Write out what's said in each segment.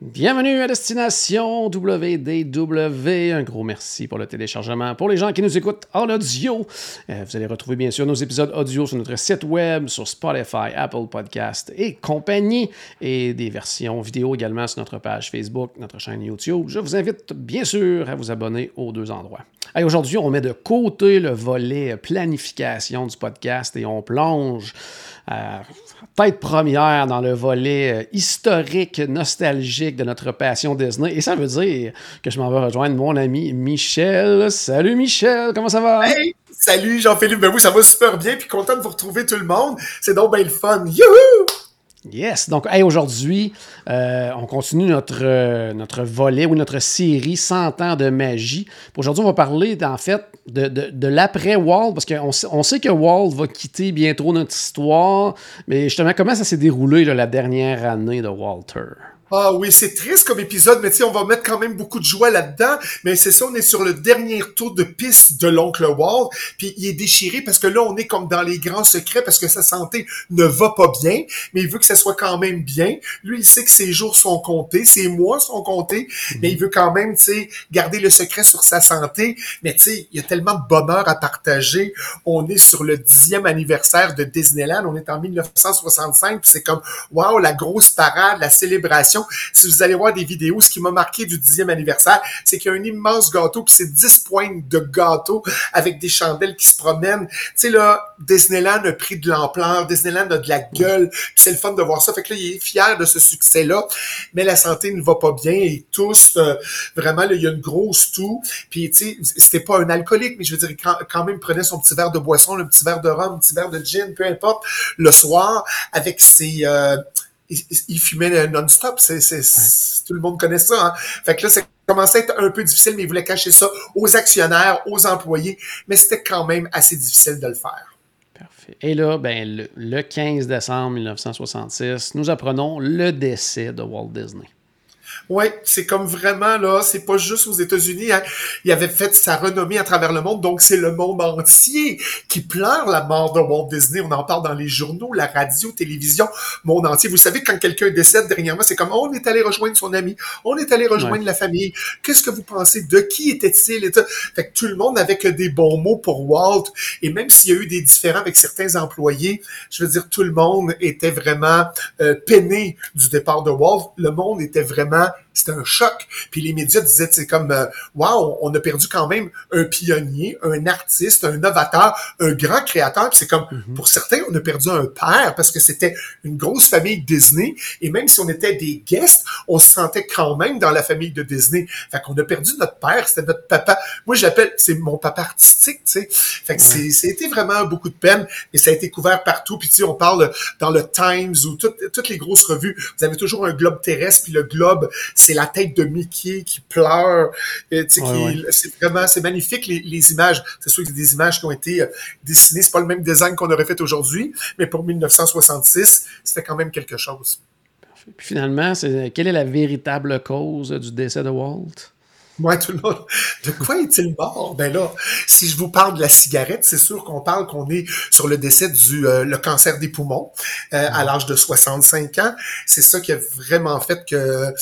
Bienvenue à Destination WDW. Un gros merci pour le téléchargement. Pour les gens qui nous écoutent en audio, euh, vous allez retrouver bien sûr nos épisodes audio sur notre site web, sur Spotify, Apple Podcast et compagnie, et des versions vidéo également sur notre page Facebook, notre chaîne YouTube. Je vous invite bien sûr à vous abonner aux deux endroits. Aujourd'hui, on met de côté le volet planification du podcast et on plonge euh, tête première dans le volet euh, historique, nostalgique de notre passion Disney. Et ça veut dire que je m'en vais rejoindre mon ami Michel. Salut Michel, comment ça va? Hey, salut Jean-Philippe, ben ça va super bien, puis content de vous retrouver tout le monde. C'est donc bien le fun. Youhou! Yes. Donc, hey, aujourd'hui, euh, on continue notre, euh, notre volet ou notre série 100 ans de magie. Aujourd'hui, on va parler, en fait, de, de, de l'après-Walt, parce qu'on on sait que Walt va quitter bientôt notre histoire, mais justement, comment ça s'est déroulé la dernière année de Walter? Ah oui, c'est triste comme épisode, mais tu sais, on va mettre quand même beaucoup de joie là-dedans. Mais c'est ça, on est sur le dernier tour de piste de l'oncle Walt, puis il est déchiré parce que là, on est comme dans les grands secrets parce que sa santé ne va pas bien, mais il veut que ça soit quand même bien. Lui, il sait que ses jours sont comptés, ses mois sont comptés, mais il veut quand même, tu sais, garder le secret sur sa santé. Mais tu sais, il y a tellement de bonheur à partager. On est sur le dixième anniversaire de Disneyland, on est en 1965, puis c'est comme, wow, la grosse parade, la célébration. Si vous allez voir des vidéos, ce qui m'a marqué du dixième anniversaire, c'est qu'il y a un immense gâteau, puis c'est 10 pointes de gâteau avec des chandelles qui se promènent. Tu sais, là, Disneyland a pris de l'ampleur, Disneyland a de la gueule, puis c'est le fun de voir ça. Fait que là, il est fier de ce succès-là, mais la santé ne va pas bien et tous, euh, vraiment, là, il y a une grosse toux. Puis, tu sais, c'était pas un alcoolique, mais je veux dire, quand, quand même, il prenait son petit verre de boisson, un petit verre de rhum, un petit verre de gin, peu importe, le soir, avec ses... euh, il, il fumait non-stop. C'est, tout le monde connaît ça. Hein? Fait que là, ça commençait à être un peu difficile, mais il voulait cacher ça aux actionnaires, aux employés. Mais c'était quand même assez difficile de le faire. Parfait. Et là, ben, le, le 15 décembre 1966, nous apprenons le décès de Walt Disney. Ouais, c'est comme vraiment là, c'est pas juste aux États-Unis. Hein. Il avait fait sa renommée à travers le monde, donc c'est le monde entier qui pleure la mort de Walt Disney. On en parle dans les journaux, la radio, télévision, monde entier. Vous savez, quand quelqu'un décède dernièrement, c'est comme on est allé rejoindre son ami, on est allé rejoindre Ouais. la famille. Qu'est-ce que vous pensez? De qui était-il? Et. Fait que tout le monde n'avait que des bons mots pour Walt. Et même s'il y a eu des différends avec certains employés, je veux dire, tout le monde était vraiment euh, peiné du départ de Walt. Le monde était vraiment like c'était un choc. Puis les médias disaient, c'est comme, wow, on a perdu quand même un pionnier, un artiste, un novateur, un grand créateur. Puis c'est comme, pour certains, on a perdu un père parce que c'était une grosse famille Disney. Et même si on était des guests, on se sentait quand même dans la famille de Disney. Fait qu'on a perdu notre père, c'était notre papa. Moi, j'appelle, c'est mon papa artistique, tu sais. Fait que c'est, c'était vraiment beaucoup de peine, mais ça a été couvert partout. Puis tu sais, on parle dans le Times ou toutes, toutes les grosses revues, vous avez toujours un globe terrestre, puis le globe, c'est la tête de Mickey qui pleure. Euh, Ouais, C'est vraiment, c'est magnifique les, les images. C'est sûr que c'est des images qui ont été euh, dessinées. C'est pas le même design qu'on aurait fait aujourd'hui, mais pour 1966, c'était quand même quelque chose. Puis finalement, quelle est la véritable cause du décès de Walt? Moi, tout le monde. De quoi est-il mort? Ben là, si je vous parle de la cigarette, c'est sûr qu'on parle qu'on est sur le décès du euh, le cancer des poumons euh, à l'âge de 65 ans. C'est ça qui a vraiment fait que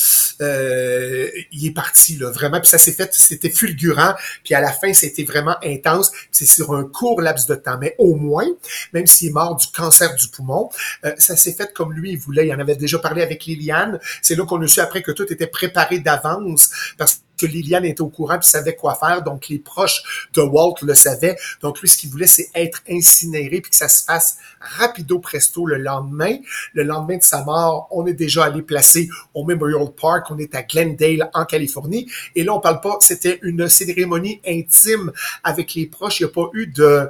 euh, il est parti là, vraiment. Puis ça s'est fait, c'était fulgurant. Puis à la fin, c'était vraiment intense. C'est sur un court laps de temps, mais au moins, même s'il est mort du cancer du poumon, euh, ça s'est fait comme lui il voulait. Il en avait déjà parlé avec Liliane. C'est là qu'on a su après que tout était préparé d'avance parce que Liliane était au courant puis savait quoi faire. Donc, les proches de Walt le savaient. Donc, lui, ce qu'il voulait, c'est être incinéré puis que ça se fasse rapido presto le lendemain. Le lendemain de sa mort, on est déjà allé placer au Memorial Park. On est à Glendale, en Californie. Et là, on parle pas, c'était une cérémonie intime avec les proches. Il n'y a pas eu de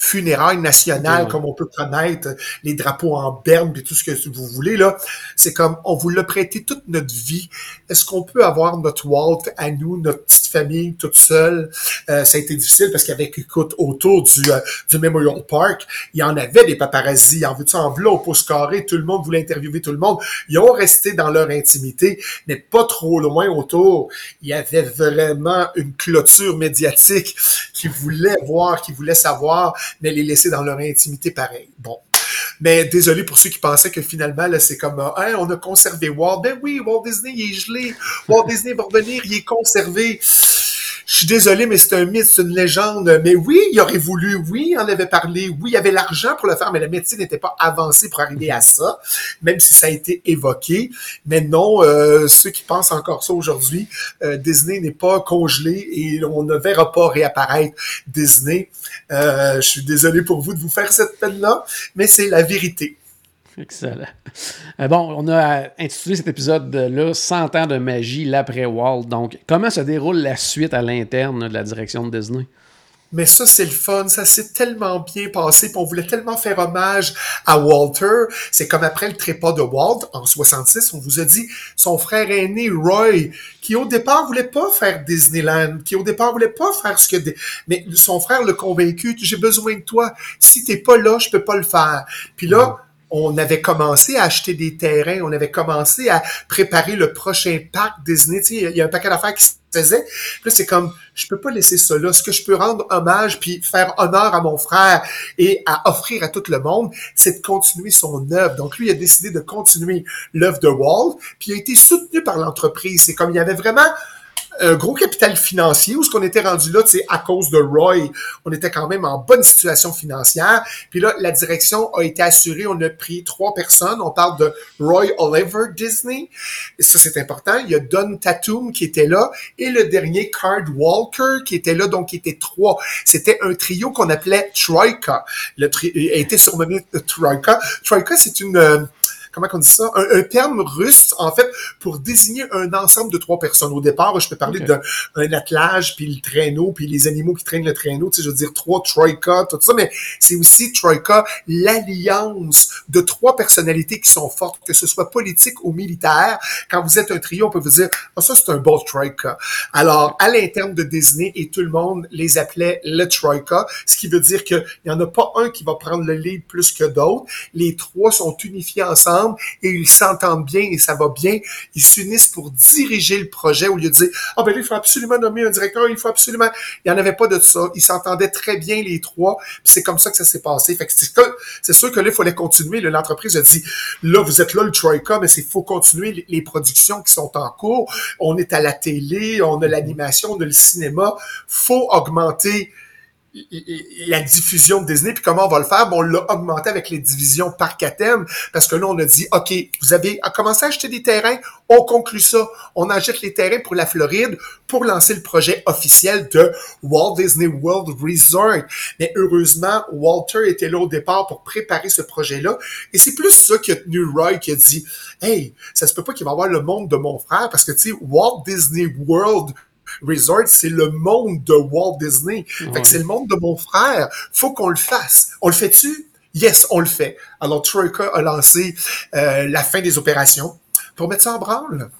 funérailles nationales, comme on peut connaître les drapeaux en berne et tout ce que vous voulez, là. C'est comme, on vous l'a prêté toute notre vie. Est-ce qu'on peut avoir notre Walt à nous, notre petite famille, toute seule? Euh, ça a été difficile parce qu'avec, écoute, autour du, euh, du Memorial Park, il y en avait des paparazzis. En veux-tu en au pouce carré? Tout le monde voulait interviewer tout le monde. Ils ont resté dans leur intimité, mais pas trop loin autour. Il y avait vraiment une clôture médiatique qui voulait voir, qui voulait savoir mais les laisser dans leur intimité pareil. Bon. Mais désolé pour ceux qui pensaient que finalement, là, c'est comme, hein, on a conservé Walt. Ben oui, Walt Disney, il est gelé. Walt Disney va revenir, il est conservé je suis désolé, mais c'est un mythe, c'est une légende. Mais oui, il aurait voulu, oui, il en avait parlé, oui, il y avait l'argent pour le faire, mais la médecine n'était pas avancée pour arriver à ça, même si ça a été évoqué. Mais non, euh, ceux qui pensent encore ça aujourd'hui, euh, Disney n'est pas congelé et on ne verra pas réapparaître Disney. Euh, je suis désolé pour vous de vous faire cette peine-là, mais c'est la vérité. Excellent. Euh, bon, on a intitulé cet épisode-là 100 ans de magie, l'après-Walt. Donc, comment se déroule la suite à l'interne de la direction de Disney? Mais ça, c'est le fun. Ça s'est tellement bien passé. on voulait tellement faire hommage à Walter. C'est comme après le trépas de Walt, en 66, on vous a dit son frère aîné, Roy, qui au départ voulait pas faire Disneyland, qui au départ voulait pas faire ce que... Mais son frère l'a convaincu, j'ai besoin de toi. Si t'es pas là, je peux pas le faire. Puis là, on avait commencé à acheter des terrains, on avait commencé à préparer le prochain parc Disney. Tu sais, il y a un paquet d'affaires qui se faisait. Là, c'est comme, je peux pas laisser ça là. Ce que je peux rendre hommage puis faire honneur à mon frère et à offrir à tout le monde, c'est de continuer son œuvre. Donc lui, il a décidé de continuer l'œuvre de Walt, puis il a été soutenu par l'entreprise. C'est comme il y avait vraiment un gros capital financier où ce qu'on était rendu là, c'est à cause de Roy, on était quand même en bonne situation financière. Puis là, la direction a été assurée. On a pris trois personnes. On parle de Roy Oliver Disney. Ça, c'est important. Il y a Don Tatum qui était là et le dernier Card Walker qui était là. Donc, qui était trois. C'était un trio qu'on appelait Troika. Le tri a été surnommé Troika. Troika, c'est une euh, comment on dit ça, un, terme russe, en fait, pour désigner un ensemble de trois personnes. Au départ, je peux parler d'un attelage, puis le traîneau, puis les animaux qui traînent le traîneau, tu sais, je veux dire trois troika, tout ça, mais c'est aussi troika, l'alliance de trois personnalités qui sont fortes, que ce soit politique ou militaire. Quand vous êtes un trio, on peut vous dire, oh, ça c'est un bon troika. Alors, à l'interne de Disney, et tout le monde les appelait le troika, ce qui veut dire qu'il n'y en a pas un qui va prendre le lead plus que d'autres. Les trois sont unifiés ensemble et ils s'entendent bien et ça va bien. Ils s'unissent pour diriger le projet au lieu de dire ah ben là, il faut absolument nommer un directeur, il faut absolument. Il n'y en avait pas de ça. Ils s'entendaient très bien les trois. C'est comme ça que ça s'est passé. Fait que c'est sûr que là, il fallait continuer. L'entreprise a dit là, vous êtes là le Troika, mais c'est faut continuer les productions qui sont en cours. On est à la télé, on a l'animation, on a le cinéma. Faut augmenter la diffusion de Disney, puis comment on va le faire? Bon, on l'a augmenté avec les divisions par thème, parce que là, on a dit, OK, vous avez commencé à acheter des terrains, on conclut ça, on achète les terrains pour la Floride pour lancer le projet officiel de Walt Disney World Resort. Mais heureusement, Walter était là au départ pour préparer ce projet-là, et c'est plus ça qui a tenu Roy qui a dit, hey, ça se peut pas qu'il va avoir le monde de mon frère, parce que, tu sais, Walt Disney World Resort, c'est le monde de Walt Disney. Fait que c'est le monde de mon frère. Faut qu'on le fasse. On le fait-tu? Yes, on le fait. Alors, Troika a lancé euh, la fin des opérations pour mettre ça en branle.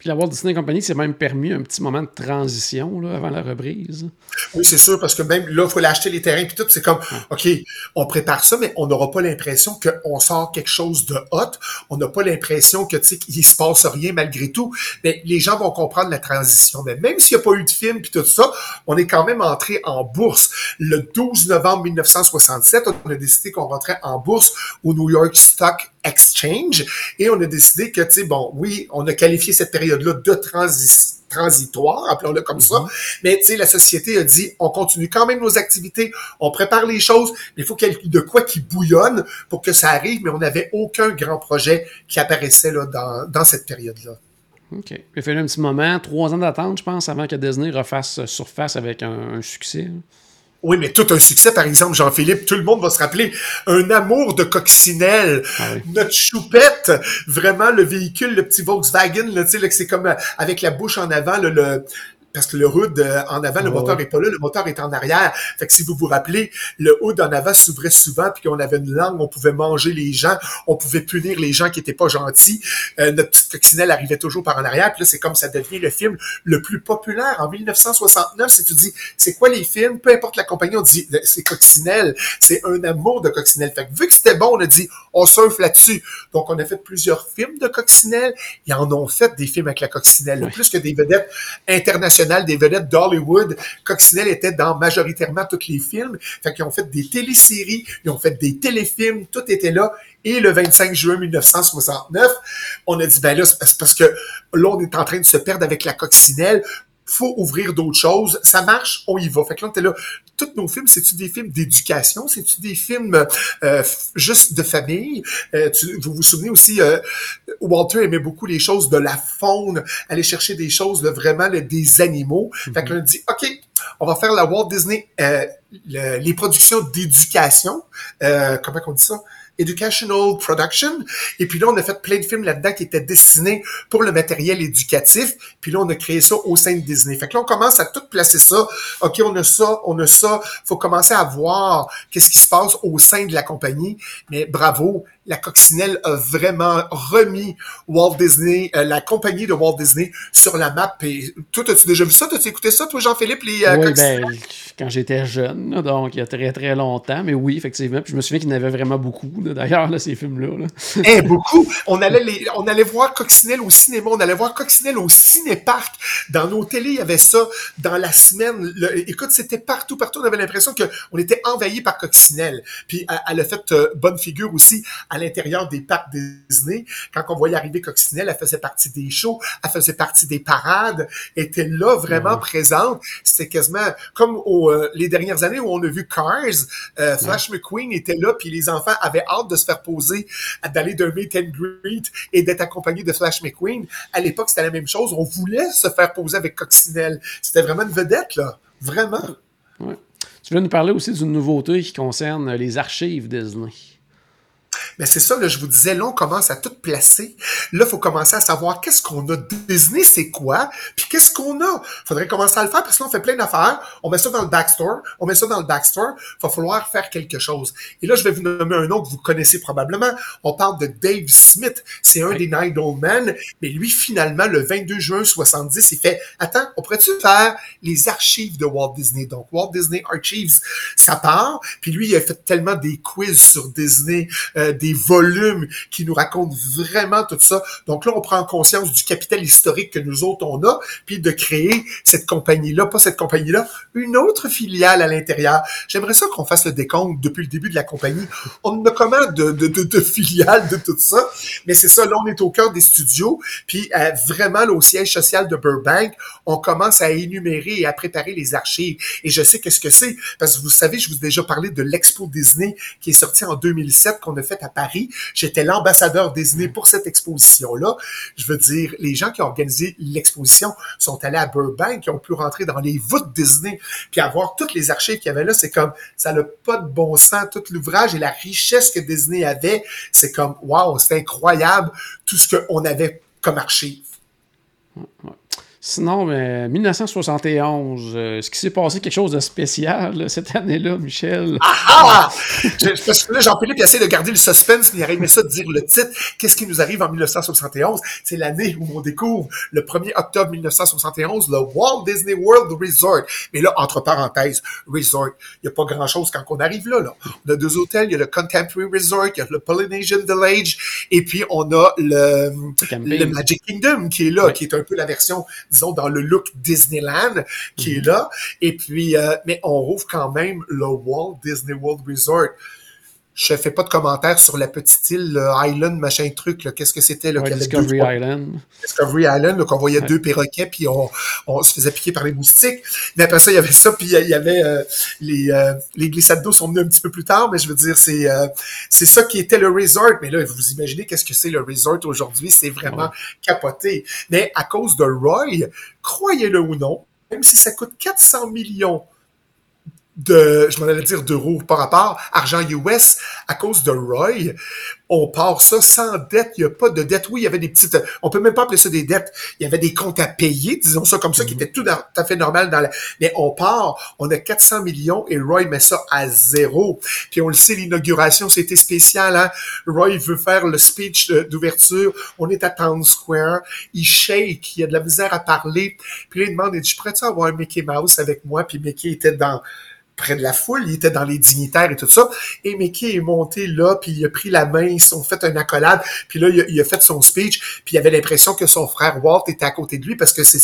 Puis la Walt Disney Company s'est même permis un petit moment de transition là, avant la reprise. Oui, c'est sûr, parce que même là, il faut acheter les terrains puis tout. C'est comme, OK, on prépare ça, mais on n'aura pas l'impression qu'on sort quelque chose de hot. On n'a pas l'impression que, tu sais, se passe rien malgré tout. Mais les gens vont comprendre la transition. Mais même s'il n'y a pas eu de film puis tout ça, on est quand même entré en bourse. Le 12 novembre 1967, on a décidé qu'on rentrait en bourse au New York Stock Exchange et on a décidé que, tu sais, bon, oui, on a qualifié cette période-là de transitoire, appelons-le comme ça. Mm-hmm. Mais tu sais, la société a dit, on continue quand même nos activités, on prépare les choses, mais il faut qu'il y ait de quoi qui bouillonne pour que ça arrive, mais on n'avait aucun grand projet qui apparaissait là, dans, dans cette période-là. OK. Il a fallu un petit moment, trois ans d'attente, je pense, avant que Disney refasse surface avec un, succès. Oui, mais tout un succès, par exemple, Jean-Philippe, tout le monde va se rappeler. Un amour de coccinelle, ah notre choupette, vraiment le véhicule, le petit Volkswagen, là, tu sais, c'est comme euh, avec la bouche en avant, le, parce que le hood euh, en avant, le moteur est pas là, le moteur est en arrière. Fait que si vous vous rappelez, le hood en avant s'ouvrait souvent, puis qu'on avait une langue, on pouvait manger les gens, on pouvait punir les gens qui étaient pas gentils. Euh, notre petite coccinelle arrivait toujours par en arrière, puis là, c'est comme ça devient le film le plus populaire en 1969. Si tu dis, c'est quoi les films? Peu importe la compagnie, on dit, c'est coccinelle. C'est un amour de coccinelle. Fait que vu que c'était bon, on a dit, on surfe là-dessus. Donc, on a fait plusieurs films de coccinelle. Ils en ont fait des films avec la coccinelle. Plus que des vedettes internationales des vedettes d'Hollywood. Coccinelle était dans majoritairement tous les films. Fait qu'ils ont fait des téléséries, ils ont fait des téléfilms, tout était là. Et le 25 juin 1969, on a dit, ben là, c'est parce que là, on est en train de se perdre avec la coccinelle faut ouvrir d'autres choses. Ça marche, on y va. Fait que là, t'es là. Tous nos films, c'est-tu des films d'éducation? C'est-tu des films euh, juste de famille? Euh, vous vous souvenez aussi, euh, Walter aimait beaucoup les choses de la faune, aller chercher des choses, de vraiment des animaux. Fait que là, on dit, OK, on va faire la Walt Disney, les productions d'éducation. comment on dit ça? Educational Production. Et puis là, on a fait plein de films là-dedans qui étaient destinés pour le matériel éducatif. Puis là, on a créé ça au sein de Disney. Fait que là, on commence à tout placer ça. OK, on a ça, on a ça. faut commencer à voir qu'est-ce qui se passe au sein de la compagnie. Mais bravo, la coccinelle a vraiment remis Walt Disney, euh, la compagnie de Walt Disney sur la map. Et toi, as-tu déjà vu ça? T'as-tu écouté ça, toi, Jean-Philippe, les euh, oui, ben, quand j'étais jeune, donc il y a très très longtemps, mais oui, effectivement. Puis je me souviens qu'il y en avait vraiment beaucoup, d'ailleurs, ces films-là. Eh, beaucoup! On allait, les, on allait voir Coccinelle au cinéma, on allait voir Coccinelle au cinéparc. Dans nos télés, il y avait ça dans la semaine. écoute, c'était partout, partout. On avait l'impression qu'on était envahi par Coccinelle. Puis elle, a fait euh, bonne figure aussi à l'intérieur des parcs Disney. Quand on voyait arriver Coccinelle, elle faisait partie des shows, elle faisait partie des parades, était là vraiment présente. C'était quasiment comme au, euh, les dernières années où on a vu Cars, euh, Flash McQueen était là, puis les enfants avaient hâte de se faire poser, d'aller d'un meet and greet et d'être accompagné de Flash McQueen. À l'époque, c'était la même chose. On voulait se faire poser avec Coccinelle. C'était vraiment une vedette, là. Vraiment. Tu veux nous parler aussi d'une nouveauté qui concerne les archives Disney? Mais c'est ça, là, je vous disais, là, on commence à tout placer. Là, il faut commencer à savoir qu'est-ce qu'on a. Disney, c'est quoi? Puis qu'est-ce qu'on a? faudrait commencer à le faire parce que là, on fait plein d'affaires. On met ça dans le backstore. On met ça dans le backstore. Il va falloir faire quelque chose. Et là, je vais vous nommer un nom que vous connaissez probablement. On parle de Dave Smith. C'est un des Nine Old Men. Mais lui, finalement, le 22 juin 70, il fait, attends, on pourrait-tu faire les archives de Walt Disney? Donc, Walt Disney Archives, ça part. Puis lui, il a fait tellement des quiz sur Disney, euh, des volumes qui nous racontent vraiment tout ça. Donc là, on prend conscience du capital historique que nous autres, on a, puis de créer cette compagnie-là, pas cette compagnie-là, une autre filiale à l'intérieur. J'aimerais ça qu'on fasse le décompte depuis le début de la compagnie. On a comment de, de, de, filiales de tout ça? Mais c'est ça, là, on est au cœur des studios, puis euh, vraiment, là, au siège social de Burbank, on commence à énumérer et à préparer les archives. Et je sais qu'est-ce que c'est, parce que vous savez, je vous ai déjà parlé de l'Expo Disney qui est sorti en 2007, qu'on a fait à Paris. J'étais l'ambassadeur Disney pour cette exposition-là. Je veux dire, les gens qui ont organisé l'exposition sont allés à Burbank, qui ont pu rentrer dans les voûtes Disney, puis avoir toutes les archives qu'il y avait là. C'est comme, ça n'a pas de bon sens, tout l'ouvrage et la richesse que Disney avait. C'est comme, wow, c'est incroyable tout ce qu'on avait comme archives. Sinon, mais 1971, euh, est-ce qu'il s'est passé quelque chose de spécial cette année-là, Michel? Ah ah! parce que là, Jean-Philippe essaie de garder le suspense, mais il aurait ça de dire le titre. Qu'est-ce qui nous arrive en 1971? C'est l'année où on découvre le 1er octobre 1971 le Walt Disney World Resort. Mais là, entre parenthèses, resort, il n'y a pas grand-chose quand on arrive là, là. On a deux hôtels, il y a le Contemporary Resort, il y a le Polynesian Village, et puis on a le, le Magic Kingdom qui est là, qui est un peu la version disons, dans le look Disneyland qui est mhm. là. Et puis, euh, mais on rouvre quand même le Walt Disney World Resort je fais pas de commentaires sur la petite île, le Island, machin truc. Qu'est-ce que c'était? Discovery Island. Discovery Island, donc on voyait deux perroquets, puis on, on, se faisait piquer par les moustiques. Mais après ça, il y avait ça, puis il y avait euh, les, euh, les glissades d'eau sont venus un petit peu plus tard, mais je veux dire, c'est euh, c'est ça qui était le resort. Mais là, vous imaginez qu'est-ce que c'est le resort aujourd'hui? C'est vraiment capoté. Mais à cause de Roy, croyez-le ou non, même si ça coûte 400 millions de, je m'en allais dire d'euros par rapport, argent US, à cause de Roy, on part ça sans dette, il n'y a pas de dette. Oui, il y avait des petites, on peut même pas appeler ça des dettes, il y avait des comptes à payer, disons ça comme ça, qui mhm. étaient tout à fait normal dans la, mais on part, on a 400 millions et Roy met ça à zéro. Puis on le sait, l'inauguration, c'était spécial, hein? Roy veut faire le speech d'ouverture, on est à Town Square, il shake, il a de la misère à parler, puis là, il demande, il dit, je pourrais-tu avoir Mickey Mouse avec moi? Puis Mickey était dans, près de la foule, il était dans les dignitaires et tout ça. Et Mickey est monté là, puis il a pris la main, ils ont fait une accolade, puis là, il a, fait son speech, puis il avait l'impression que son frère Walt était à côté de lui parce que c'est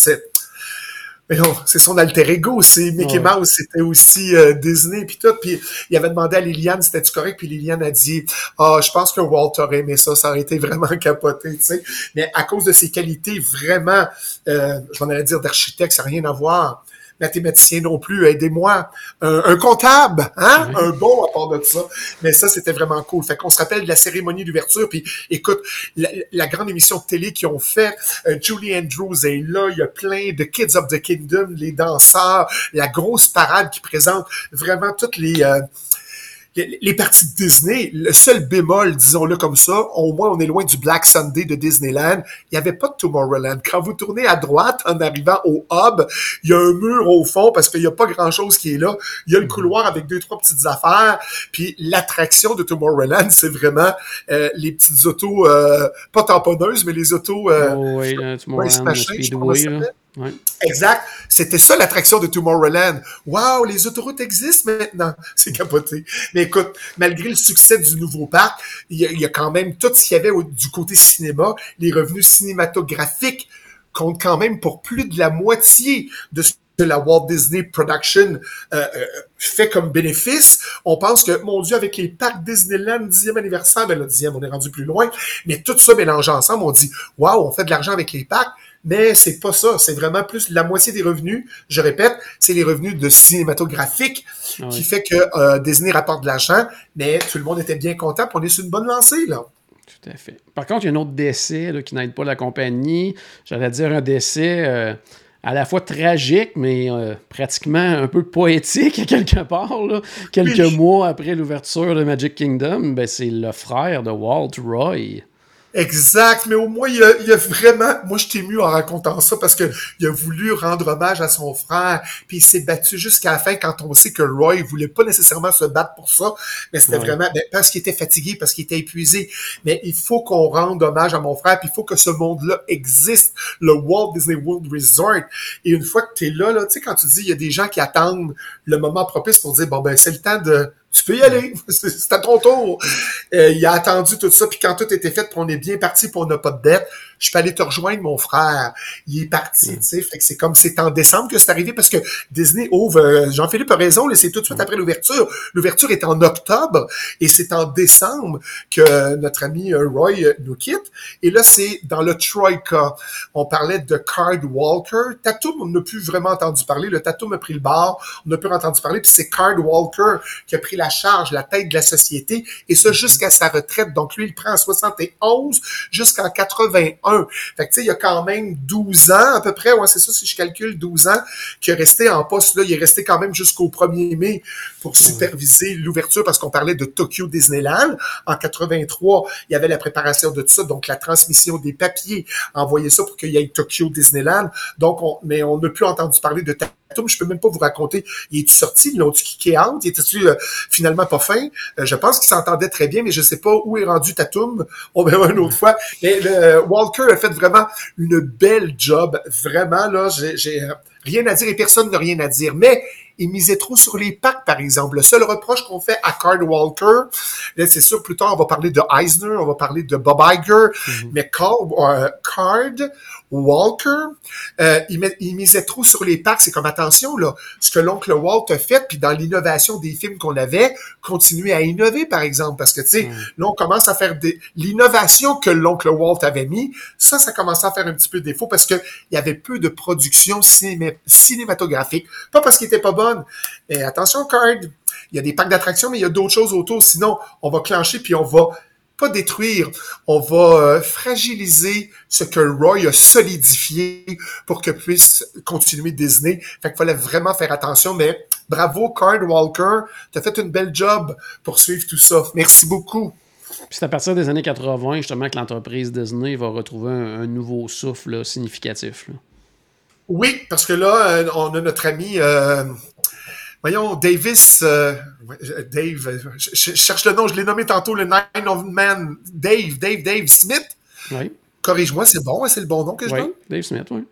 mais non, c'est son alter ego, c'est Mickey Mouse, c'était aussi euh, Disney puis tout. Puis il avait demandé à Liliane c'était tu correct, puis Liliane a dit ah je pense que Walt aurait aimé ça, ça aurait été vraiment capoté, tu sais. Mais à cause de ses qualités vraiment, euh, je m'en allais dire d'architecte, ça n'a rien à voir mathématicien non plus, aidez-moi. Un, comptable, hein? Un bon à part de ça. Mais ça, c'était vraiment cool. Fait qu'on se rappelle de la cérémonie d'ouverture. Puis écoute, la, grande émission de télé qu'ils ont fait, euh, Julie Andrews est là, il y a plein de Kids of the Kingdom, les danseurs, la grosse parade qui présente vraiment toutes les... Euh, les, parties de Disney, le seul bémol, disons-le comme ça, au moins on est loin du Black Sunday de Disneyland. Il n'y avait pas de Tomorrowland. Quand vous tournez à droite en arrivant au hub, il y a un mur au fond parce qu'il n'y a pas grand-chose qui est là. Il y a le couloir avec deux, trois petites affaires. Puis l'attraction de Tomorrowland, c'est vraiment euh, les petites autos, euh, pas tamponneuses, mais les autos... Euh, oh, oui, Tomorrowland, Exact. C'était ça l'attraction de Tomorrowland. Wow, les autoroutes existent maintenant. C'est capoté. Mais écoute, malgré le succès du nouveau parc, il y a, quand même tout ce qu'il y avait du côté cinéma. Les revenus cinématographiques comptent quand même pour plus de la moitié de ce que la Walt Disney Production euh, euh, fait comme bénéfice. On pense que, mon Dieu, avec les parcs Disneyland, 10e anniversaire, ben le 10e, on est rendu plus loin, mais tout ça mélangé ensemble, on dit, waouh, on fait de l'argent avec les parcs mais c'est pas ça. C'est vraiment plus la moitié des revenus. Je répète, c'est les revenus de cinématographique ah qui fait que euh, Disney rapporte de l'argent, mais tout le monde était bien content, on est sur une bonne lancée là. Tout à fait. Par contre, il y a un autre décès qui n'aide pas la compagnie. J'allais dire un décès. Euh, à la fois tragique, mais euh, pratiquement un peu poétique quelque part. Quelques mois après l'ouverture de Magic Kingdom, ben, c'est le frère de Walt Roy Exact, mais au moins, il a, il a vraiment... Moi, je t'ai ému en racontant ça parce que il a voulu rendre hommage à son frère, puis il s'est battu jusqu'à la fin quand on sait que Roy voulait pas nécessairement se battre pour ça, mais c'était vraiment ben, parce qu'il était fatigué, parce qu'il était épuisé. Mais il faut qu'on rende hommage à mon frère, puis il faut que ce monde-là existe, le Walt Disney World Resort. Et une fois que tu es là, là tu sais, quand tu dis, il y a des gens qui attendent le moment propice pour dire, bon, ben c'est le temps de tu peux y aller, c'est à ton tour. Euh, il a attendu tout ça, puis quand tout était fait, puis on est bien parti, pour on n'a pas de dette, je peux aller te rejoindre, mon frère. Il est parti, mm. tu sais. Fait que c'est comme c'est en décembre que c'est arrivé parce que Disney ouvre. Euh, Jean-Philippe a raison, c'est tout de suite mm. après l'ouverture. L'ouverture est en octobre et c'est en décembre que notre ami euh, Roy nous quitte. Et là, c'est dans le Troika. On parlait de Card Walker. Tatum, on n'a plus vraiment entendu parler. Le Tatum a pris le bar. On n'a plus entendu parler. Puis c'est Card Walker qui a pris la charge, la tête de la société. Et ça jusqu'à sa retraite. Donc lui, il prend en 71 jusqu'en 81 fait que, tu sais, il y a quand même 12 ans, à peu près, ouais, c'est ça, si je calcule, 12 ans, qui est resté en poste, là. Il est resté quand même jusqu'au 1er mai pour superviser l'ouverture parce qu'on parlait de Tokyo Disneyland. En 83, il y avait la préparation de tout ça, donc la transmission des papiers, envoyer ça pour qu'il y ait Tokyo Disneyland. Donc, on, mais on n'a plus entendu parler de. Je peux même pas vous raconter. Il est-tu sorti? Ils l'ont-tu kické out? Il était-tu euh, finalement pas fin? Euh, je pense qu'il s'entendait très bien, mais je sais pas où est rendu Tatum. On verra une autre fois. Mais le, Walker a fait vraiment une belle job. Vraiment, là, j'ai euh, rien à dire et personne n'a rien à dire. Mais il misait trop sur les packs, par exemple. Le seul reproche qu'on fait à Card Walker, là, c'est sûr, plus tard, on va parler de Eisner, on va parler de Bob Iger, mhm. mais Card, Card Walker, euh, il, misait trop sur les packs. C'est comme, attention, là, ce que l'oncle Walt a fait, puis dans l'innovation des films qu'on avait, continuer à innover, par exemple, parce que, tu sais, mhm. là, on commence à faire des... L'innovation que l'oncle Walt avait mis, ça, ça commence à faire un petit peu défaut parce que il y avait peu de production cinématographique. Pas parce qu'il était pas bon, et attention, Card, il y a des packs d'attractions, mais il y a d'autres choses autour. Sinon, on va clencher puis on va pas détruire, on va euh, fragiliser ce que Roy a solidifié pour que puisse continuer Disney. Fait qu'il fallait vraiment faire attention, mais bravo Card Walker, t'as fait une belle job pour suivre tout ça. Merci beaucoup. c'est à partir des années 80, justement, que l'entreprise Disney va retrouver un, nouveau souffle significatif. Oui, parce que là, euh, on a notre ami, euh, voyons, Davis, euh, Dave, je, cherche le nom, je l'ai nommé tantôt, le Nine of Man, Dave, Dave, Dave Smith? Oui. Corrige-moi, c'est bon, hein, c'est le bon nom que je oui, Dave Smith, oui.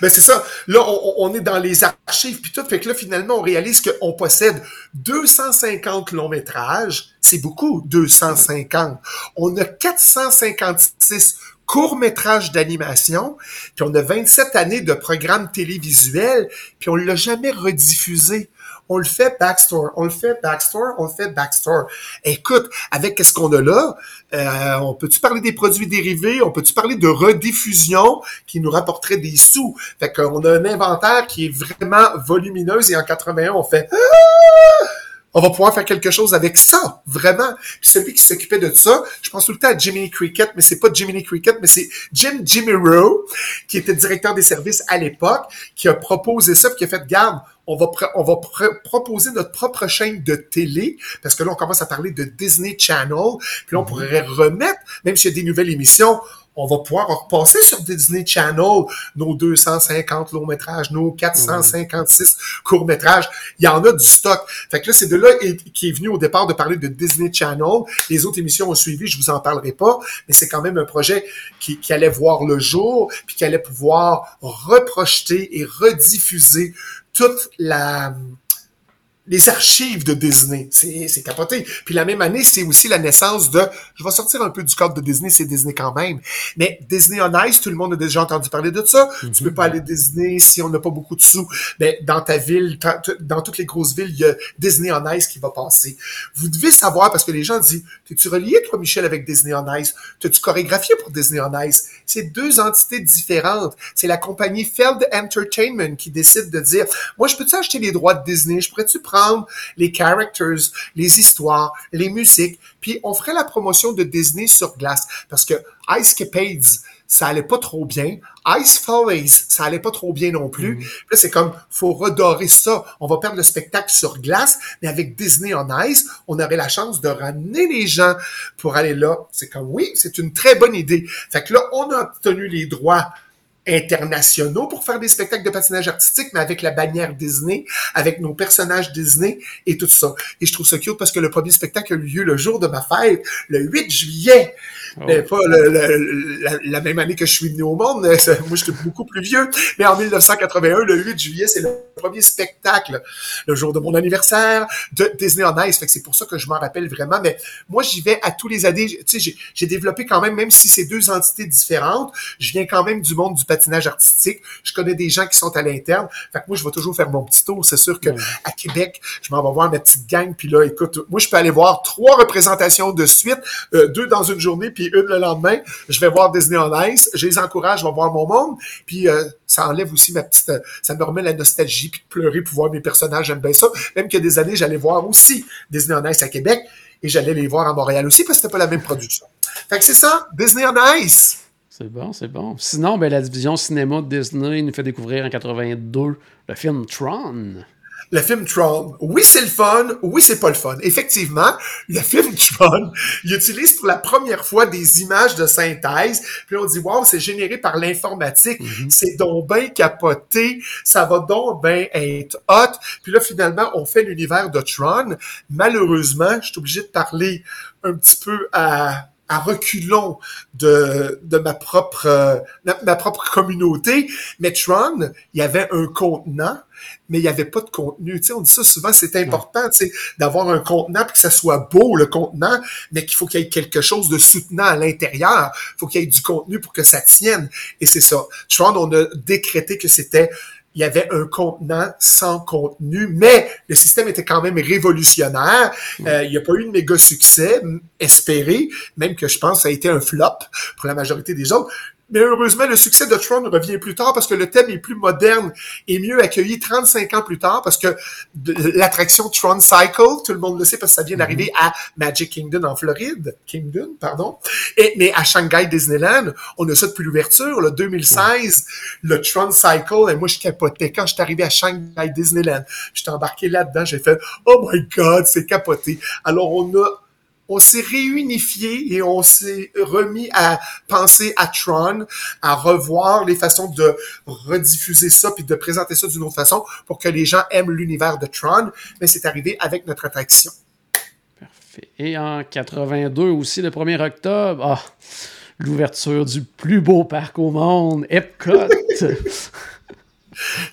Ben c'est ça. Là, on, est dans les archives puis tout. Fait que là, finalement, on réalise qu'on possède 250 longs métrages. C'est beaucoup, 250. On a 456 courts-métrages d'animation, puis on a 27 années de programmes télévisuels, puis on l'a jamais rediffusé on le fait backstore, on le fait backstore, on le fait backstore. Écoute, avec ce qu'on a là, euh, on peut-tu parler des produits dérivés, on peut-tu parler de rediffusion qui nous rapporterait des sous? Fait qu'on a un inventaire qui est vraiment volumineuse et en 81, on fait ah! On va pouvoir faire quelque chose avec ça, vraiment. Puis celui qui s'occupait de ça, je pense tout le temps à Jiminy Cricket, mais c'est pas Jiminy Cricket, mais c'est Jim Jimmy Rowe, qui était directeur des services à l'époque, qui a proposé ça, puis qui a fait, garde, on va, on va proposer notre propre chaîne de télé, parce que là, on commence à parler de Disney Channel, puis là, on mhm. pourrait remettre, même s'il y a des nouvelles émissions, on va pouvoir repasser sur Disney Channel nos 250 longs métrages, nos 456 courts métrages. Il y en a du stock. Fait que là, c'est de là qui est venu au départ de parler de Disney Channel. Les autres émissions ont suivi, je vous en parlerai pas, mais c'est quand même un projet qui, qui allait voir le jour, puis qui allait pouvoir reprojeter et rediffuser toute la les archives de Disney. C'est capoté. Puis la même année, c'est aussi la naissance de... Je vais sortir un peu du cadre de Disney, c'est Disney quand même. Mais Disney on Ice, tout le monde a déjà entendu parler de ça. Tu peux pas aller Disney si on n'a pas beaucoup de sous. Mais dans ta ville, dans toutes les grosses villes, il y a Disney on Ice qui va passer. Vous devez savoir, parce que les gens disent, t'es-tu relié, toi, Michel, avec Disney on Ice? T'as-tu chorégraphié pour Disney on Ice? C'est deux entités différentes. C'est la compagnie Feld Entertainment qui décide de dire, moi, je peux-tu acheter les droits de Disney? Je pourrais-tu prendre les characters, les histoires, les musiques, puis on ferait la promotion de Disney sur glace parce que Ice Capades, ça allait pas trop bien. Ice Follies, ça allait pas trop bien non plus. Mm-hmm. Là, c'est comme, faut redorer ça. On va perdre le spectacle sur glace, mais avec Disney on Ice, on aurait la chance de ramener les gens pour aller là. C'est comme, oui, c'est une très bonne idée. Fait que là, on a obtenu les droits internationaux pour faire des spectacles de patinage artistique, mais avec la bannière Disney, avec nos personnages Disney et tout ça. Et je trouve ça cute parce que le premier spectacle a eu lieu le jour de ma fête, le 8 juillet. Oh. Mais pas la, même année que je suis venu au monde. Moi, j'étais beaucoup plus vieux. Mais en 1981, le 8 juillet, c'est le premier spectacle, le jour de mon anniversaire, de Disney on Ice. Fait que c'est pour ça que je m'en rappelle vraiment. Mais moi, j'y vais à tous les années. Tu sais, j'ai développé quand même, même si c'est deux entités différentes, je viens quand même du monde du patinage artistique. Je connais des gens qui sont à l'interne. Fait que moi, je vais toujours faire mon petit tour. C'est sûr que à Québec, je m'en vais voir ma petite gang. Puis là, écoute, moi, je peux aller voir trois représentations de suite, euh, deux dans une journée, puis une le lendemain. Je vais voir Disney on Ice. Je les encourage, je vais voir mon monde. Puis euh, ça enlève aussi ma petite... ça me remet la nostalgie, puis de pleurer pour voir mes personnages. J'aime bien ça. Même a des années, j'allais voir aussi Disney on Ice à Québec. Et j'allais les voir à Montréal aussi parce que c'était pas la même production. Fait que c'est ça, Disney on Ice. C'est bon, c'est bon. Sinon, ben, la division cinéma de Disney nous fait découvrir en 82 le film Tron. Le film Tron, oui c'est le fun, oui c'est pas le fun. Effectivement, le film Tron, il utilise pour la première fois des images de synthèse, puis on dit wow, c'est généré par l'informatique, mm-hmm. c'est donc bien capoté, ça va donc bien être hot. Puis là finalement, on fait l'univers de Tron. Malheureusement, je suis obligé de parler un petit peu à à reculons de, de ma propre euh, ma propre communauté. Mais Tron, il y avait un contenant, mais il n'y avait pas de contenu. Tu sais, on dit ça souvent, c'est important tu sais, d'avoir un contenant puis que ça soit beau, le contenant, mais qu'il faut qu'il y ait quelque chose de soutenant à l'intérieur. Il faut qu'il y ait du contenu pour que ça tienne. Et c'est ça. Tron, on a décrété que c'était il y avait un contenant sans contenu, mais le système était quand même révolutionnaire. Euh, il n'y a pas eu de méga succès espéré, même que je pense que ça a été un flop pour la majorité des autres. Mais heureusement, le succès de Tron revient plus tard parce que le thème est plus moderne et mieux accueilli 35 ans plus tard parce que l'attraction Tron Cycle, tout le monde le sait parce que ça vient d'arriver mhm. à Magic Kingdom en Floride, Kingdom, pardon. Et, mais à Shanghai Disneyland, on a ça depuis l'ouverture, le 2016, le Tron Cycle. Et moi, je capotais quand je suis arrivé à Shanghai Disneyland. J'étais embarqué là-dedans, j'ai fait, oh my God, c'est capoté. Alors, on a on s'est réunifié et on s'est remis à penser à Tron, à revoir les façons de rediffuser ça puis de présenter ça d'une autre façon pour que les gens aiment l'univers de Tron. Mais c'est arrivé avec notre attraction. Parfait. Et en 82 aussi, le 1er octobre, ah, l'ouverture du plus beau parc au monde, Epcot.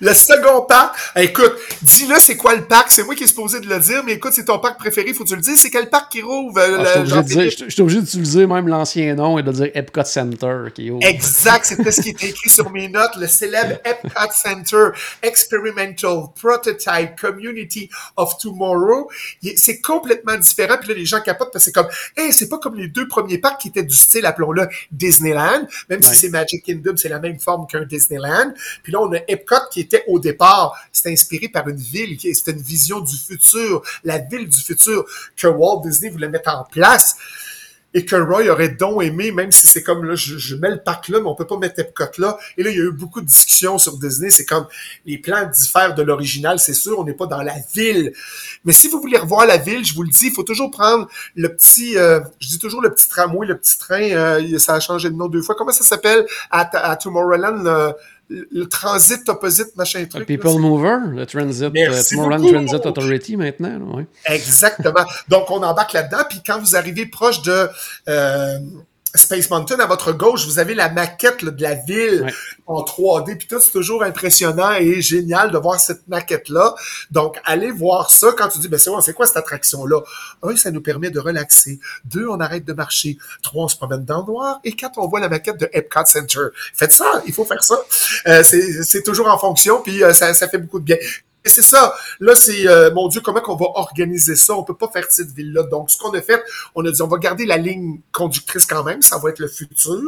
Le second parc, écoute, dis-le c'est quoi le parc, c'est moi qui est supposé de le dire, mais écoute, c'est ton parc préféré, faut tu le dire, c'est quel parc qui rouvre? Ah, je suis obligé d'utiliser même l'ancien nom et de dire Epcot Center qui ouvre. Exact, c'était ce qui était écrit sur mes notes, le célèbre Epcot Center, Experimental Prototype Community of Tomorrow. C'est complètement différent, puis là les gens capotent parce que c'est comme, hey, c'est pas comme les deux premiers parcs qui étaient du style, appelons-le Disneyland, même si c'est Magic Kingdom, c'est la même forme qu'un Disneyland. Puis là on a Epcot qui était au départ, c'était inspiré par une ville, c'était une vision du futur, la ville du futur que Walt Disney voulait mettre en place et que Roy aurait donc aimé, même si c'est comme là, je, mets le parc là, mais on peut pas mettre Epcot là. Et là, il y a eu beaucoup de discussions sur Disney. C'est comme les plans diffèrent de l'original, c'est sûr, on n'est pas dans la ville. Mais si vous voulez revoir la ville, je vous le dis, il faut toujours prendre le petit, euh, je dis toujours le petit tramway, le petit train. Euh, ça a changé de nom deux fois. Comment ça s'appelle? À Tomorrowland? Le transit opposite machin truc. People Mover, le transit, euh, Tomorrowland Transit Authority maintenant. Ouais. Exactement. Donc on embarque là-dedans, puis quand vous arrivez proche de euh, Space Mountain, à votre gauche, vous avez la maquette de la ville en 3D. Puis tout, c'est toujours impressionnant et génial de voir cette maquette-là. Donc, allez voir ça quand tu dis, ben c'est quoi cette attraction-là? Un, ça nous permet de relaxer. Deux, on arrête de marcher. Trois, on se promène dans le noir. Et quatre, on voit la maquette de Epcot Center. Faites ça, il faut faire ça. Euh, c'est toujours en fonction, puis euh, ça, ça fait beaucoup de bien. C'est ça. Là, c'est, euh, mon Dieu, comment qu'on va organiser ça? On peut pas faire cette ville-là. Donc, ce qu'on a fait, on a dit, on va garder la ligne conductrice quand même. Ça va être le futur.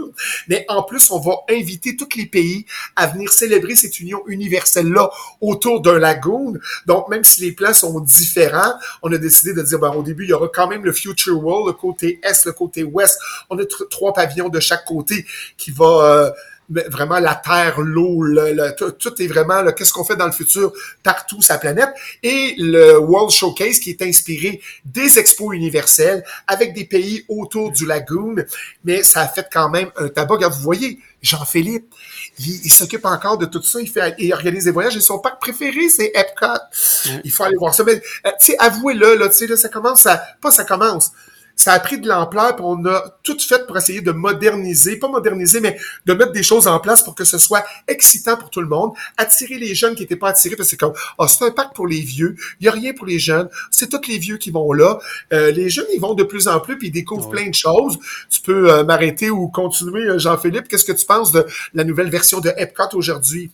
Mais en plus, on va inviter tous les pays à venir célébrer cette union universelle-là autour d'un lagoon. Donc, même si les plans sont différents, on a décidé de dire, ben, au début, il y aura quand même le Future World, le côté Est, le côté Ouest. On a trois pavillons de chaque côté qui va... Euh, vraiment la terre, l'eau, le, tout, est vraiment qu'est-ce qu'on fait dans le futur partout sa planète et le World Showcase qui est inspiré des expos universelles avec des pays autour du lagoon, mais ça a fait quand même un tabac. vous voyez, Jean-Philippe, il, s'occupe encore de tout ça, il fait, il organise des voyages et son parc préféré c'est Epcot. Il faut aller voir ça. Mais euh, tu sais, avouez-le là, tu sais là, ça commence à pas ça commence ça a pris de l'ampleur, puis on a tout fait pour essayer de moderniser, pas moderniser, mais de mettre des choses en place pour que ce soit excitant pour tout le monde, attirer les jeunes qui n'étaient pas attirés, parce que c'est comme, oh, c'est un parc pour les vieux, il n'y a rien pour les jeunes, c'est tous les vieux qui vont là. Euh, les jeunes, ils vont de plus en plus, puis ils découvrent plein de choses. Tu peux euh, m'arrêter ou continuer, euh, Jean-Philippe, qu'est-ce que tu penses de la nouvelle version de Epcot aujourd'hui?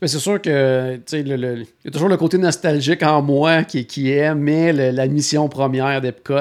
Mais c'est sûr que il y a toujours le côté nostalgique en moi qui, qui la mission première d'Epcot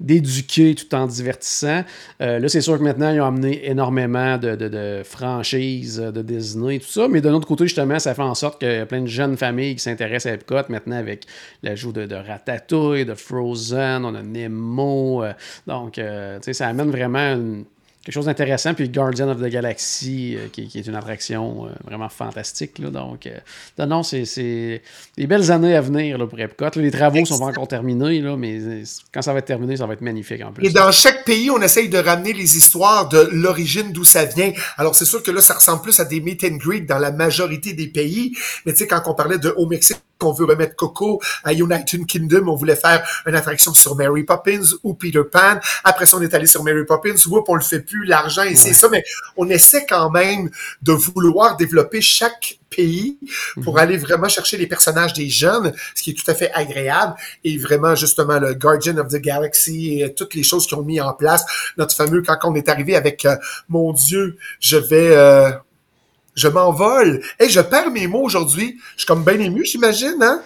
d'éduquer tout en divertissant. Euh, là, c'est sûr que maintenant, ils ont amené énormément de, de, franchises de Disney et tout ça, mais de l'autre côté, justement, ça fait en sorte qu'il y a plein de jeunes familles qui s'intéressent à Epcot maintenant avec l'ajout de, de, Ratatouille, de Frozen, on a Nemo. Euh, donc, euh, ça amène vraiment une quelque chose d'intéressant. Puis Guardian of the Galaxy, euh, qui, est une attraction euh, vraiment fantastique. Là, donc, euh, non, c'est des belles années à venir là, pour Epcot. les travaux ne sont pas encore terminés, là, mais quand ça va être terminé, ça va être magnifique en plus. Et dans chaque pays, on essaye de ramener les histoires de l'origine d'où ça vient. Alors, c'est sûr que là, ça ressemble plus à des meet and greet dans la majorité des pays. Mais tu sais, quand on parlait de au Mexique, qu'on veut remettre Coco à United Kingdom, on voulait faire une attraction sur Mary Poppins ou Peter Pan. Après ça, on est allé sur Mary Poppins. Whoop, on le fait plus, l'argent et c'est ça. Mais on essaie quand même de vouloir développer chaque pays pour mhm. aller vraiment chercher les personnages des jeunes, ce qui est tout à fait agréable. Et vraiment, justement, le Guardian of the Galaxy et toutes les choses qu'ils ont mis en place. Notre fameux, quand on est arrivé avec, euh, mon Dieu, je vais... Euh, je m'envole. Et je perds mes mots aujourd'hui. Je suis comme bien ému, j'imagine, hein?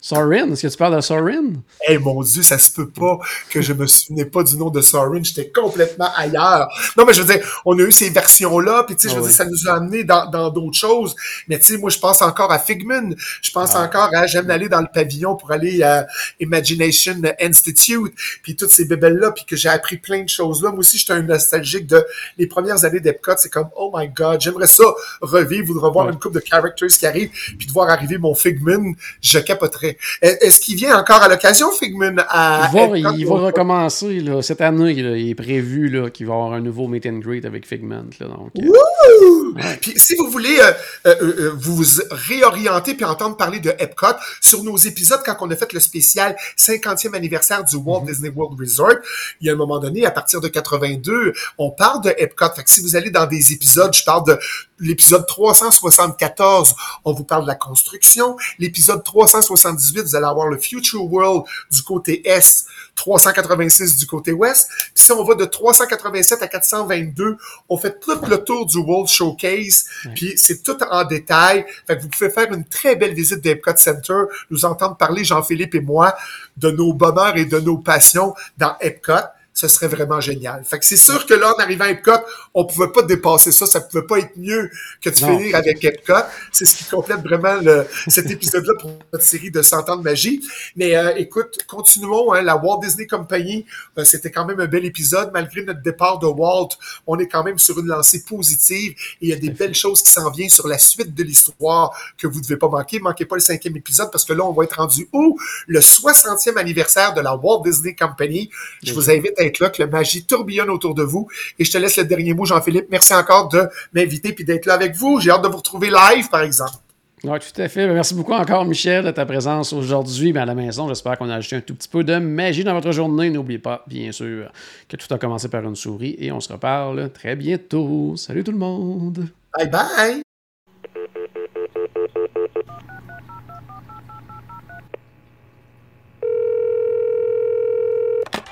Sorin, est-ce que tu parles de Sorin? Eh mon Dieu, ça se peut pas que je me souvenais pas du nom de Sorin. J'étais complètement ailleurs. Non, mais je veux dire, on a eu ces versions-là, puis tu sais, je veux ah dire, ça nous a amené dans d'autres choses. Mais tu sais, moi, je pense encore à Figment. Je pense ah. encore à j'aime aller dans le pavillon pour aller à Imagination Institute, puis toutes ces bébelles-là, puis que j'ai appris plein de choses là. Moi aussi, j'étais un nostalgique de les premières années d'Epcot. C'est comme, oh my God, j'aimerais ça revivre ou de revoir une coupe de characters qui arrivent, puis de voir arriver mon Figment. Je capoterais. Est-ce qu'il vient encore à l'occasion, Figman? À il va, il va recommencer. Là. Cette année, là, il est prévu qu'il va y avoir un nouveau meet and greet avec Figment. Là, donc, euh, Puis si vous voulez euh, euh, vous réorienter puis entendre parler de Epcot, sur nos épisodes, quand on a fait le spécial 50e anniversaire du Walt mm-hmm. Disney World Resort, il y a un moment donné, à partir de 82, on parle de Epcot. Fait que si vous allez dans des épisodes, je parle de l'épisode 374, on vous parle de la construction. L'épisode 378, vous allez avoir le Future World du côté Est, 386 du côté Ouest. Puis si on va de 387 à 422, on fait tout le tour du World Showcase. Puis c'est tout en détail. Fait que vous pouvez faire une très belle visite d'Epcot Center, nous entendre parler, Jean-Philippe et moi, de nos bonheurs et de nos passions dans Epcot ce serait vraiment génial. Fait que c'est sûr que là, en arrivant à Epcot, on pouvait pas dépasser ça. Ça pouvait pas être mieux que de finir avec Epcot. C'est ce qui complète vraiment le, cet épisode-là pour notre série de 100 ans de magie. Mais euh, écoute, continuons. Hein, la Walt Disney Company, euh, c'était quand même un bel épisode. Malgré notre départ de Walt, on est quand même sur une lancée positive. Et il y a des belles choses qui s'en viennent sur la suite de l'histoire que vous devez pas manquer. Manquez pas le cinquième épisode parce que là, on va être rendu où? Le 60e anniversaire de la Walt Disney Company. Je vous invite à là, que la magie tourbillonne autour de vous. Et je te laisse le dernier mot, Jean-Philippe. Merci encore de m'inviter puis d'être là avec vous. J'ai hâte de vous retrouver live, par exemple. Oui, tout à fait. Ben, merci beaucoup encore, Michel, de ta présence aujourd'hui ben, à la maison. J'espère qu'on a ajouté un tout petit peu de magie dans votre journée. N'oubliez pas, bien sûr, que tout a commencé par une souris et on se reparle très bientôt. Salut tout le monde. Bye bye.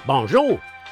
Bonjour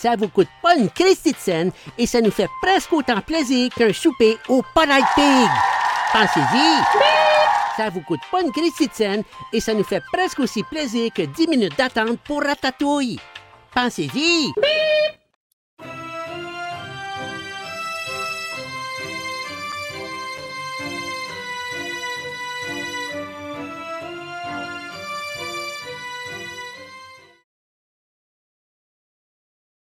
Ça vous coûte pas une Christie de scène et ça nous fait presque autant plaisir qu'un souper au Polite Pig. Pensez-y! Ça vous coûte pas une Christie de scène et ça nous fait presque aussi plaisir que 10 minutes d'attente pour Ratatouille. Pensez-y!